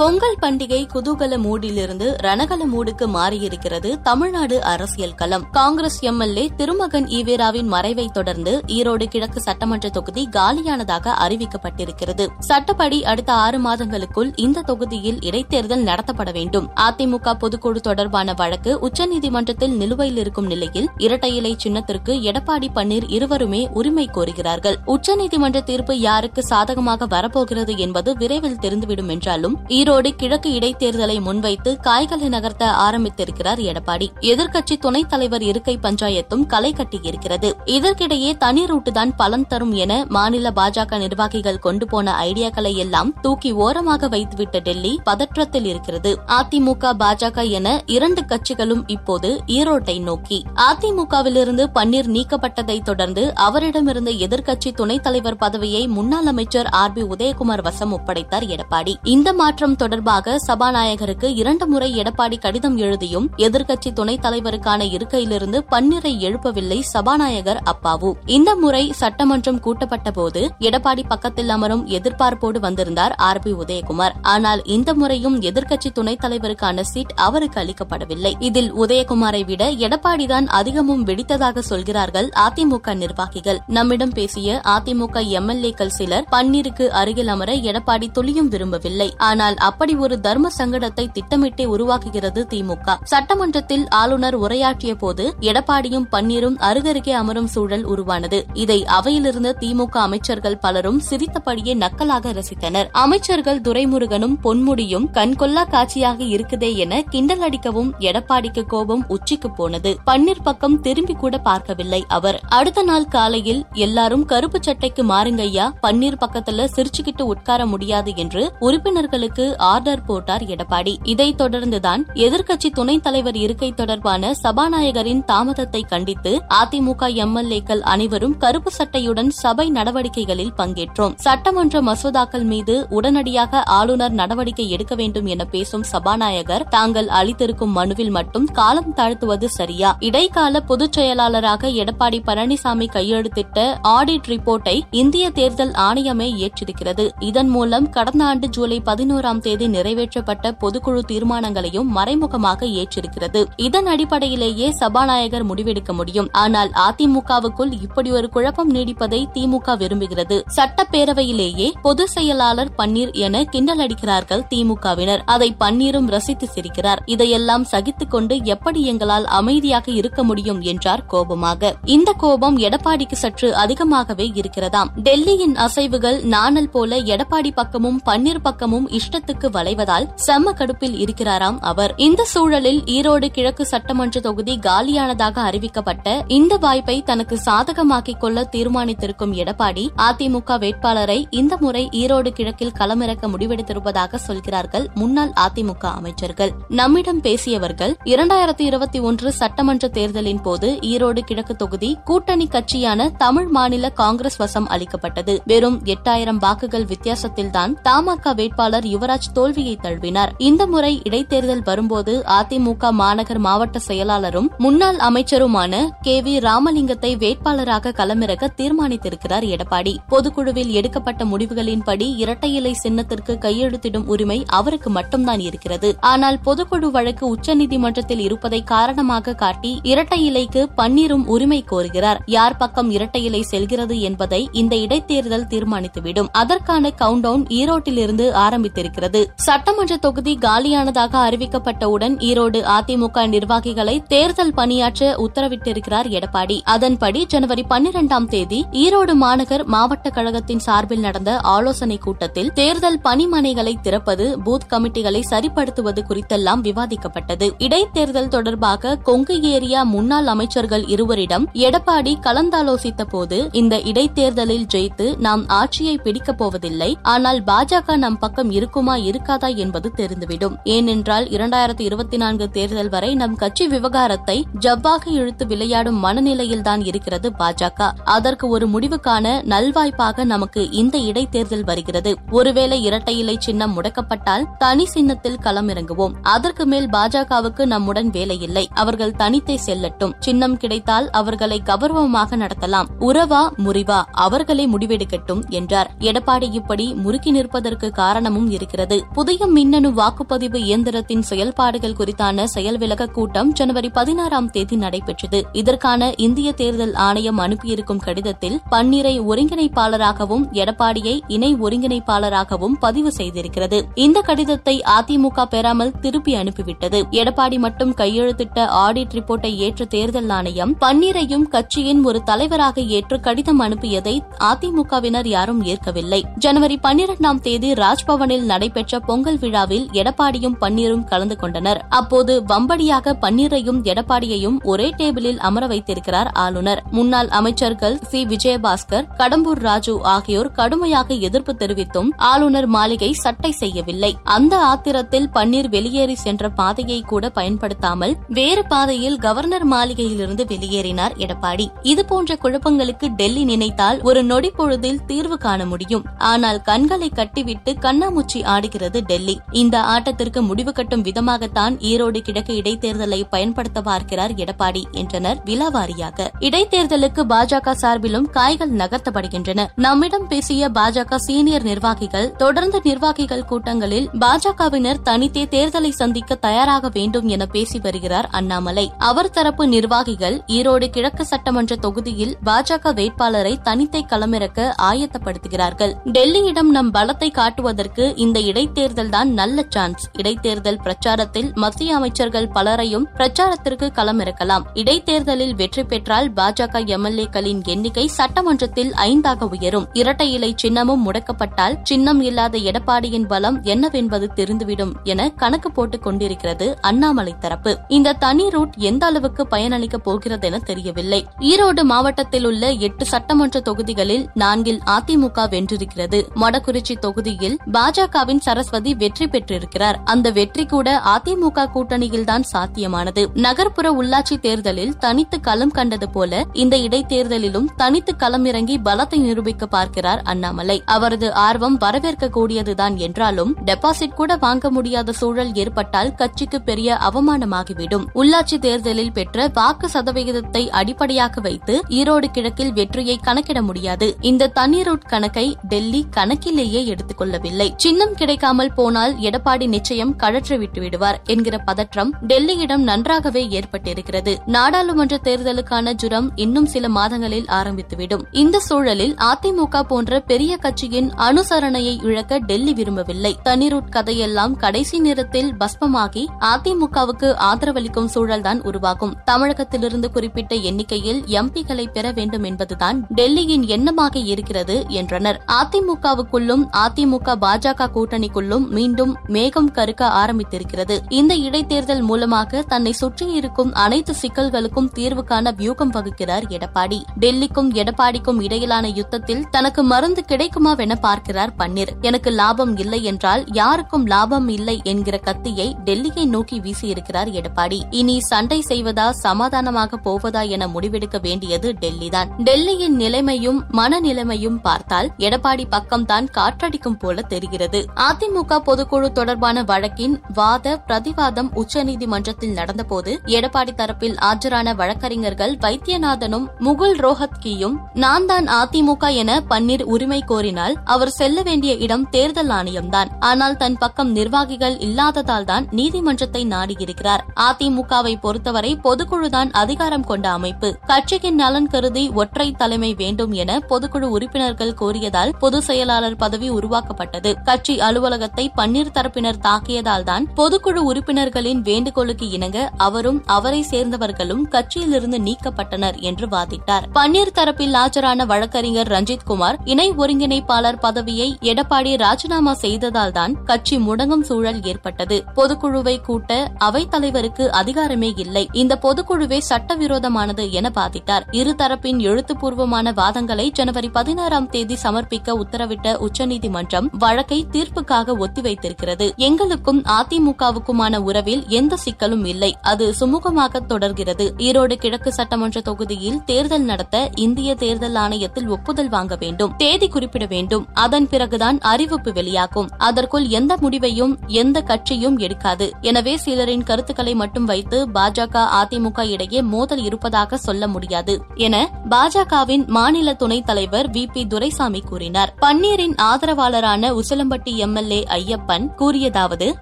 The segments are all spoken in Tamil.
பொங்கல் பண்டிகை குதூகல மூடிலிருந்து ரணகல மூடுக்கு மாறியிருக்கிறது தமிழ்நாடு அரசியல் களம். காங்கிரஸ் எம்எல்ஏ திருமகன் ஈவேராவின் மறைவை தொடர்ந்து ஈரோடு கிழக்கு சட்டமன்ற தொகுதி காலியானதாக அறிவிக்கப்பட்டிருக்கிறது. சட்டப்படி அடுத்த ஆறு மாதங்களுக்குள் இந்த தொகுதியில் இடைத்தேர்தல் நடத்தப்பட வேண்டும். அதிமுக பொதுக்குழு தொடர்பான வழக்கு உச்சநீதிமன்றத்தில் நிலுவையில் இருக்கும் நிலையில் இரட்டை இலை சின்னத்திற்கு எடப்பாடி பன்னீர் இருவருமே உரிமை கோருகிறார்கள். உச்சநீதிமன்ற தீர்ப்பு யாருக்கு சாதகமாக வரப்போகிறது என்பது விரைவில் தெரிந்துவிடும் என்றாலும் ஈரோடு ஈரோடு கிழக்கு இடைத்தேர்தலை முன்வைத்து காய்களை நகர்த்த ஆரம்பித்திருக்கிறார் எடப்பாடி. எதிர்க்கட்சி துணைத் தலைவர் இருக்கை பஞ்சாயத்தும் களை கட்டியிருக்கிறது. இதற்கிடையே தனி ரூட்டுதான் பலன் தரும் என மாநில பாஜக நிர்வாகிகள் கொண்டு போன ஐடியாக்களை எல்லாம் தூக்கி ஓரமாக வைத்துவிட்ட டெல்லி பதற்றத்தில் இருக்கிறது. அதிமுக பாஜக என இரண்டு கட்சிகளும் இப்போது ஈரோட்டை நோக்கி. அதிமுகவிலிருந்து பன்னீர் நீக்கப்பட்டதை தொடர்ந்து அவரிடமிருந்த எதிர்க்கட்சி துணைத் தலைவர் பதவியை முன்னாள் அமைச்சர் ஆர் பி உதயகுமார் வசம் ஒப்படைத்தார் எடப்பாடி. இந்த மாற்றம் தொடர்பாக சபாநாயகருக்கு இரண்டு முறை எடப்பாடி கடிதம் எழுதியும் எதிர்க்கட்சி துணைத் தலைவருக்கான இருக்கையிலிருந்து பன்னீரை எழுப்பவில்லை சபாநாயகர் அப்பாவு. இந்த முறை சட்டமன்றம் கூட்டப்பட்ட போது எடப்பாடி பக்கத்தில் அமரும் எதிர்பார்ப்போடு வந்திருந்தார் ஆர் பி உதயகுமார். ஆனால் இந்த முறையும் எதிர்க்கட்சி துணைத் தலைவருக்கான சீட் அவருக்கு அளிக்கப்படவில்லை. இதில் உதயகுமாரை விட எடப்பாடிதான் அதிகமும் வெடித்ததாக சொல்கிறார்கள் அதிமுக நிர்வாகிகள். நம்மிடம் பேசிய அதிமுக எம்எல்ஏக்கள் சிலர் பன்னீருக்கு அருகில் அமர எடப்பாடி துளியும் விரும்பவில்லை. ஆனால் அப்படி ஒரு தர்ம சங்கடத்தை திட்டமிட்டே உருவாக்குகிறது திமுக. சட்டமன்றத்தில் ஆளுநர் உரையாற்றிய போது எடப்பாடியும் பன்னீரும் அருகருகே அமரும் சூழல் உருவானது. இதை அவையிலிருந்த திமுக அமைச்சர்கள் பலரும் சிரித்தபடியே நக்கலாக ரசித்தனர். அமைச்சர்கள் துரைமுருகனும் பொன்முடியும் கண்கொள்ளா காட்சியாக இருக்குதே என கிண்டல் அடிக்கவும் எடப்பாடிக்கு கோபம் உச்சிக்கு போனது. பன்னீர் பக்கம் திரும்பி கூட பார்க்கவில்லை அவர். அடுத்த நாள் காலையில் எல்லாரும் கருப்பு சட்டைக்கு மாறுங்கய்யா பன்னீர் பக்கத்துல சிரிச்சுக்கிட்டு உட்கார முடியாது என்று உறுப்பினர்களுக்கு ஆர்டர் போட்டார் எடப்பாடி. இதைத் தொடர்ந்துதான் எதிர்க்கட்சி துணைத் தலைவர் இருக்கை தொடர்பான சபாநாயகரின் தாமதத்தை கண்டித்து அதிமுக எம்எல்ஏக்கள் அனைவரும் கருப்பு சட்டையுடன் சபை நடவடிக்கைகளில் பங்கேற்றோம். சட்டமன்ற மசோதாக்கள் மீது உடனடியாக ஆளுநர் நடவடிக்கை எடுக்க வேண்டும் என பேசும் சபாநாயகர் தாங்கள் அளித்திருக்கும் மனுவில் மட்டும் காலம் தாழ்த்துவது சரியா? இடைக்கால பொதுச் செயலாளராக எடப்பாடி பழனிசாமி கையெழுத்திட்ட ஆடிட் ரிப்போர்ட்டை இந்திய தேர்தல் ஆணையமே ஏற்றிருக்கிறது. இதன் மூலம் கடந்த ஆண்டு ஜூலை பதினோராம் தேதி நிறைவேற்றப்பட்ட பொதுக்குழு தீர்மானங்களையும் மறைமுகமாக ஏற்றிருக்கிறது. இதன் அடிப்படையிலேயே சபாநாயகர் முடிவெடுக்க முடியும். ஆனால் அதிமுகவுக்குள் இப்படி ஒரு குழப்பம் நீடிப்பதை திமுக விரும்புகிறது. சட்டப்பேரவையிலேயே பொது செயலாளர் பன்னீர் என கிண்டல் அடிக்கிறார்கள் திமுகவினர். அதை பன்னீரும் ரசித்து சிரிக்கிறார். இதையெல்லாம் சகித்துக் கொண்டு எப்படி எங்களால் அமைதியாக இருக்க முடியும் என்றார் கோபமாக. இந்த கோபம் எடப்பாடிக்கு சற்று அதிகமாகவே இருக்கிறதாம். டெல்லியின் அசைவுகள் நாணல் போல எடப்பாடி பக்கமும் பன்னீர் பக்கமும் இஷ்டத்துக்கு வளைவதால் செம்ம கடுப்பில் இருக்கிறாராம் அவர். இந்த சூழலில் ஈரோடு கிழக்கு சட்டமன்ற தொகுதி காலியானதாக அறிவிக்கப்பட்ட இந்த வாய்ப்பை தனக்கு சாதகமாக்கிக் கொள்ள தீர்மானித்திருக்கும் எடப்பாடி அதிமுக வேட்பாளரை இந்த முறை ஈரோடு கிழக்கில் களமிறக்க முடிவெடுத்திருப்பதாக சொல்கிறார்கள் முன்னாள் அதிமுக அமைச்சர்கள். நம்மிடம் பேசியவர்கள் இரண்டாயிரத்தி இருபத்தி ஒன்று சட்டமன்ற தேர்தலின் போது ஈரோடு கிழக்கு தொகுதி கூட்டணி கட்சியான தமிழ் மாநில காங்கிரஸ் வசம் அளிக்கப்பட்டது. வெறும் எட்டாயிரம் வாக்குகள் வித்தியாசத்தில்தான் தமாக வேட்பாளர் யுவராஜ் தோல்வியை தழுவினார். இந்த முறை இடைத்தேர்தல் வரும்போது அதிமுக மாநகர் மாவட்ட செயலாளரும் முன்னாள் அமைச்சருமான கே வி ராமலிங்கத்தை வேட்பாளராக களமிறக்க தீர்மானித்திருக்கிறார் எடப்பாடி. பொதுக்குழுவில் எடுக்கப்பட்ட முடிவுகளின்படி இரட்டை இலை சின்னத்திற்கு கையெழுத்திடும் உரிமை அவருக்கு மட்டும்தான் இருக்கிறது. ஆனால் பொதுக்குழு வழக்கு உச்சநீதிமன்றத்தில் இருப்பதை காரணமாக காட்டி இரட்டை இலைக்கு பன்னீரும் உரிமை கோருகிறார். யார் பக்கம் இரட்டை இலை செல்கிறது என்பதை இந்த இடைத்தேர்தல் தீர்மானித்துவிடும். அதற்கான கவுண்டவுன் ஈரோட்டிலிருந்து ஆரம்பித்திருக்கிறது. சட்டமன்ற தொகுதி காலியானதாக அறிவிக்கப்பட்டவுடன் ஈரோடு அதிமுக நிர்வாகிகளை தேர்தல் பணியாற்ற உத்தரவிட்டிருக்கிறார் எடப்பாடி. அதன்படி ஜனவரி பன்னிரண்டாம் தேதி ஈரோடு மாநகர் மாவட்ட கழகத்தின் சார்பில் நடந்த ஆலோசனை கூட்டத்தில் தேர்தல் பணிமனைகளை திறப்பது பூத் கமிட்டிகளை சரிப்படுத்துவது குறித்தெல்லாம் விவாதிக்கப்பட்டது. இடைத்தேர்தல் தொடர்பாக கொங்கு ஏரியா முன்னாள் அமைச்சர்கள் இருவரிடம் எடப்பாடி கலந்தாலோசித்த போது இந்த இடைத்தேர்தலில் ஜெயித்து நாம் ஆட்சியை பிடிக்கப் போவதில்லை ஆனால் பாஜக நம் பக்கம் இருக்குமா இருக்காதா என்பது தெரிந்துவிடும். ஏனென்றால் இரண்டாயிரத்தி இருபத்தி நான்கு தேர்தல் வரை நம் கட்சி விவகாரத்தை ஜவ்வாக இழுத்து விளையாடும் மனநிலையில்தான் இருக்கிறது பாஜக. அதற்கு ஒரு முடிவுக்கான நல்வாய்ப்பாக நமக்கு இந்த இடைத்தேர்தல் வருகிறது. ஒருவேளை இரட்டை இலை சின்னம் முடக்கப்பட்டால் தனி சின்னத்தில் களமிறங்குவோம். அதற்கு மேல் பாஜகவுக்கு நம்முடன் வேலையில்லை. அவர்கள் தனித்தே செல்லட்டும். சின்னம் கிடைத்தால் அவர்களை கௌரவமாக நடத்தலாம். உறவா முறிவா அவர்களே முடிவெடுக்கட்டும் என்றார். எடப்பாடி இப்படி முறுக்கி நிற்பதற்கு காரணமும் இருக்கிறது. புதிய மின்னணு வாக்குப்பதிவு இயந்திரத்தின் செயல்பாடுகள் குறித்தான செயல் விளக்க கூட்டம் ஜனவரி பதினாறாம் தேதி நடைபெற்றது. இதற்கான இந்திய தேர்தல் ஆணையம் அனுப்பியிருக்கும் கடிதத்தில் பன்னீரை ஒருங்கிணைப்பாளராகவும் எடப்பாடியை இணை ஒருங்கிணைப்பாளராகவும் பதிவு செய்திருக்கிறது. இந்த கடிதத்தை அதிமுக பெறாமல் திருப்பி அனுப்பிவிட்டது. எடப்பாடி மட்டும் கையெழுத்திட்ட ஆடிட் ரிப்போர்ட்டை ஏற்ற தேர்தல் ஆணையம் பன்னீரையும் கட்சியின் ஒரு தலைவராக ஏற்று கடிதம் அனுப்பியதை அதிமுகவினர் யாரும் ஏற்கவில்லை. ஜனவரி பன்னிரண்டாம் தேதி ராஜ்பவனில் நடை நடைபெற்ற பொங்கல் விழாவில் எடப்பாடியும் பன்னீரும் கலந்து கொண்டனர். அப்போது வம்படியாக பன்னீரையும் எடப்பாடியையும் ஒரே டேபிளில் அமர வைத்திருக்கிறார் ஆளுநர். முன்னாள் அமைச்சர்கள் சி. விஜயபாஸ்கர் கடம்பூர் ராஜு ஆகியோர் கடுமையாக எதிர்ப்பு தெரிவித்தும் ஆளுநர் மாளிகை சட்டை செய்யவில்லை. அந்த ஆத்திரத்தில் பன்னீர் வெளியேறி சென்ற பாதையை கூட பயன்படுத்தாமல் வேறு பாதையில் கவர்னர் மாளிகையிலிருந்து வெளியேறினார் எடப்பாடி. இதுபோன்ற குழப்பங்களுக்கு டெல்லி நினைத்தால் ஒரு நொடி பொழுதில் தீர்வு காண முடியும். ஆனால் கண்களை கட்டிவிட்டு கண்ணாமூச்சி ஆடுகிறது டெல்லி. இந்த ஆட்டத்திற்கு முடிவு கட்டும் விதமாகத்தான் ஈரோடு கிழக்கு இடைத்தேர்தலை பயன்படுத்த பார்க்கிறார் எடப்பாடி என்றனர் விலாவாரியாக இடைத்தேர்தலுக்கு பாஜக சார்பிலும் காய்கள் நகர்த்தப்படுகின்றன. நம்மிடம் பேசிய பாஜக சீனியர் நிர்வாகிகள் தொடர்ந்து நிர்வாகிகள் கூட்டங்களில் பாஜகவினர் தனித்தே தேர்தலை சந்திக்க தயாராக வேண்டும் என பேசி வருகிறார் அண்ணாமலை. அவர் தரப்பு நிர்வாகிகள் ஈரோடு கிழக்கு சட்டமன்ற தொகுதியில் பாஜக வேட்பாளரை தனித்தை களமிறக்க ஆயத்தப்படுத்துகிறார்கள். டெல்லியிடம் நம் பலத்தை காட்டுவதற்கு இந்த இடைத்தேர்தல் தான் நல்ல சான்ஸ் இடைத்தேர்தல் பிரச்சாரத்தில் மத்திய அமைச்சர்கள் பலரையும் பிரச்சாரத்திற்கு களமிறக்கலாம். இடைத்தேர்தலில் வெற்றி பெற்றால் பாஜக எம்எல்ஏக்களின் எண்ணிக்கை சட்டமன்றத்தில் ஐந்தாக உயரும். இரட்டை இலை சின்னமும் முடக்கப்பட்டால் சின்னம் இல்லாத எடப்பாடியின் பலம் என்னவென்பது தெரிந்துவிடும் என கணக்கு போட்டுக் கொண்டிருக்கிறது அண்ணாமலை தரப்பு. இந்த தனி ரூட் எந்த அளவுக்கு பயனளிக்கப் போகிறது என தெரியவில்லை. ஈரோடு மாவட்டத்தில் உள்ள எட்டு சட்டமன்ற தொகுதிகளில் நான்கில் அதிமுக வென்றிருக்கிறது. மொடக்குறிச்சி தொகுதியில் பாஜகவின் சரஸ்வதி வெற்றி பெற்றிருக்கிறார். அந்த வெற்றி கூட அதிமுக கூட்டணியில்தான் சாத்தியமானது. நகர்ப்புற உள்ளாட்சி தேர்தலில் தனித்து களம் கண்டது போல இந்த இடைத்தேர்தலிலும் தனித்து களமிறங்கி பலத்தை நிரூபிக்க பார்க்கிறார் அண்ணாமலை. அவரது ஆர்வம் வரவேற்கக்கூடியதுதான் என்றாலும் டெபாசிட் கூட வாங்க முடியாத சூழல் ஏற்பட்டால் கட்சிக்கு பெரிய அவமானமாகிவிடும். உள்ளாட்சி தேர்தலில் பெற்ற வாக்கு சதவிகிதத்தை அடிப்படையாக வைத்து ஈரோடு கிழக்கில் வெற்றியை கணக்கிட முடியாது. இந்த தண்ணீர் கணக்கை டெல்லி கணக்கிலேயே எடுத்துக்கொள்ளவில்லை. சின்னம் கிடைக்காமல் போனால் எடப்பாடி நிச்சயம் கழற்றி விட்டு விடுவார் என்கிற பதற்றம் டெல்லியிடம் நன்றாகவே ஏற்பட்டிருக்கிறது. நாடாளுமன்ற தேர்தலுக்கான ஜுரம் இன்னும் சில மாதங்களில் ஆரம்பித்துவிடும். இந்த சூழலில் அதிமுக போன்ற பெரிய கட்சியின் அனுசரணையை இழக்க டெல்லி விரும்பவில்லை. தனிரூட் கதையெல்லாம் கடைசி நேரத்தில் பஸ்மமாகி அதிமுகவுக்கு ஆதரவளிக்கும் சூழல்தான் உருவாகும். தமிழகத்திலிருந்து குறிப்பிட்ட எண்ணிக்கையில் எம்பிகளை பெற வேண்டும் என்பதுதான் டெல்லியின் எண்ணமாக இருக்கிறது என்றனர். அதிமுகவுக்குள்ளும் அதிமுக பாஜக கூட்டணி கூட்டணிக்குள்ளும் மீண்டும் மேகம் கருக்க ஆரம்பித்திருக்கிறது. இந்த இடைத்தேர்தல் மூலமாக தன்னை சுற்றியிருக்கும் அனைத்து சிக்கல்களுக்கும் தீர்வு காண வியூகம் வகுக்கிறார் எடப்பாடி. டெல்லிக்கும் எடப்பாடிக்கும் இடையிலான யுத்தத்தில் தனக்கு மருந்து கிடைக்குமாவென பார்க்கிறார் பன்னீர். எனக்கு லாபம் இல்லை என்றால் யாருக்கும் லாபம் இல்லை என்கிற கத்தியை டெல்லியை நோக்கி வீசியிருக்கிறார் எடப்பாடி. இனி சண்டை செய்வதா சமாதானமாக போவதா என முடிவெடுக்க வேண்டியது டெல்லிதான். டெல்லியின் நிலைமையும் மனநிலைமையும் பார்த்தால் எடப்பாடி பக்கம்தான் காற்றடிக்கும் போல தெரிகிறது. அதிமுக பொதுக்குழு தொடர்பான வழக்கின் வாத பிரதிவாதம் உச்சநீதிமன்றத்தில் நடந்தபோது எடப்பாடி தரப்பில் ஆஜரான வழக்கறிஞர்கள் வைத்தியநாதனும் முகுல் ரோஹத்கியும் நான் தான் அதிமுக என பன்னீர் உரிமை கோரினால் அவர் செல்ல வேண்டிய இடம் தேர்தல் ஆணையம்தான். ஆனால் தன் பக்கம் நிர்வாகிகள் இல்லாததால் தான் நீதிமன்றத்தை நாடியிருக்கிறார். அதிமுகவை பொறுத்தவரை பொதுக்குழுதான் அதிகாரம் கொண்ட அமைப்பு. கட்சியின் நலன் கருதி ஒற்றை தலைமை வேண்டும் என பொதுக்குழு உறுப்பினர்கள் கோரியதால் பொதுச் செயலாளர் பதவி உருவாக்கப்பட்டது. கட்சி அலுவலகத்தை பன்னீர் தரப்பினர் தாக்கியதால் தான் பொதுக்குழு உறுப்பினர்களின் வேண்டுகோளுக்கு இணங்க அவரும் அவரை சேர்ந்தவர்களும் கட்சியிலிருந்து நீக்கப்பட்டனர் என்று வாதிட்டார். பன்னீர் தரப்பில் ஆஜரான வழக்கறிஞர் ரஞ்சித் குமார் இணை ஒருங்கிணைப்பாளர் பதவியை எடப்பாடி ராஜினாமா செய்ததால் தான் கட்சி முடங்கும் சூழல் ஏற்பட்டது. பொதுக்குழுவை கூட்ட அவைத் தலைவருக்கு அதிகாரமே இல்லை. இந்த பொதுக்குழுவே சட்டவிரோதமானது என பாதித்தார் இருதரப்பின் எழுத்துப்பூர்வமான வாதங்களை ஜனவரி பதினாறாம் தேதி சமர்ப்பிக்க உத்தரவிட்ட உச்சநீதிமன்றம் வழக்கை தீர்ப்பு தீர்ப்புக்காக ஒத்திவைத்திருக்கிறது. எங்களுக்கும் அதிமுகவுக்குமான உறவில் எந்த சிக்கலும் இல்லை. அது சுமூகமாக தொடர்கிறது. ஈரோடு கிழக்கு சட்டமன்ற தொகுதியில் தேர்தல் நடத்த இந்திய தேர்தல் ஆணையத்தில் ஒப்புதல் வாங்க வேண்டும். தேதி குறிப்பிட வேண்டும். அதன் பிறகுதான் அறிவிப்பு வெளியாகும். அதற்குள் எந்த முடிவையும் எந்த கட்சியும் எடுக்காது. எனவே சிலரின் கருத்துக்களை மட்டும் வைத்து பாஜக அதிமுக இடையே மோதல் இருப்பதாக சொல்ல முடியாது. என பாஜகவின் மாநில துணைத் தலைவர் வி பி துரைசாமி கூறினார். பன்னீரின் ஆதரவாளரான உசிலம்பட்டி எம். எம்எல்ஏ ஐயப்பன் கூறியதாவது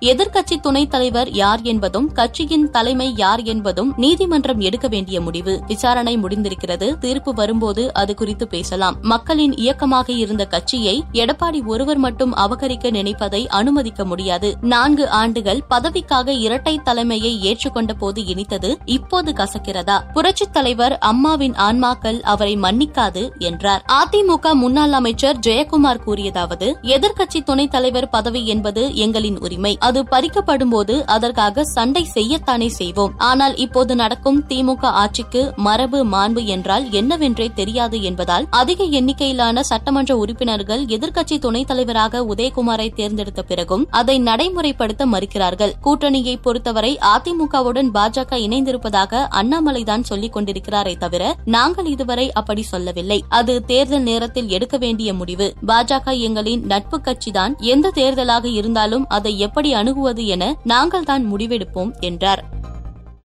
எதிர்க்கட்சி துணைத் தலைவர் யார் என்பதும் கட்சியின் தலைமை யார் என்பதும் நீதிமன்றம் எடுக்க வேண்டிய முடிவு. விசாரணை முடிந்திருக்கிறது. தீர்ப்பு வரும்போது அது குறித்து பேசலாம். மக்களின் இயக்கமாக இருந்த கட்சியை எடப்பாடி ஒருவர் மட்டும் அபகரிக்க நினைப்பதை அனுமதிக்க முடியாது. நான்கு ஆண்டுகள் பதவிக்காக இரட்டை தலைமையை ஏற்றுக்கொண்ட போது இனித்தது இப்போது கசக்கிறதா? புரட்சித் தலைவர் அம்மாவின் ஆன்மாக்கள் அவரை மன்னிக்காது என்றார். அதிமுக முன்னாள் அமைச்சர் ஜெயக்குமார் கூறியதாவது எதிர்க்கட்சி துணைத் தலைவர் பதவி என்பது எங்களின் உரிமை. அது பறிக்கப்படும் போது அதற்காக சண்டை செய்யத்தானே செய்வோம். ஆனால் இப்போது நடக்கும் திமுக ஆட்சிக்கு மரபு மாண்பு என்றால் என்னவென்றே தெரியாது என்பதால் அதிக எண்ணிக்கையிலான சட்டமன்ற உறுப்பினர்கள் எதிர்க்கட்சி துணைத் தலைவராக உதயகுமாரை தேர்ந்தெடுத்த பிறகும் அதை நடைமுறைப்படுத்த மறுக்கிறார்கள். கூட்டணியை பொறுத்தவரை அதிமுகவுடன் பாஜக இணைந்திருப்பதாக அண்ணாமலைதான் சொல்லிக் கொண்டிருக்கிறாரே தவிர நாங்கள் இதுவரை அப்படி சொல்லவில்லை. அது தேர்தல் நேரத்தில் எடுக்க வேண்டிய முடிவு. பாஜக எங்களின் நட்பு கட்சிதான். எந்த தேர்தலாக இருந்தாலும் அதை எப்படி அணுகுவது என நாங்கள் தான் முடிவெடுப்போம் என்றார்.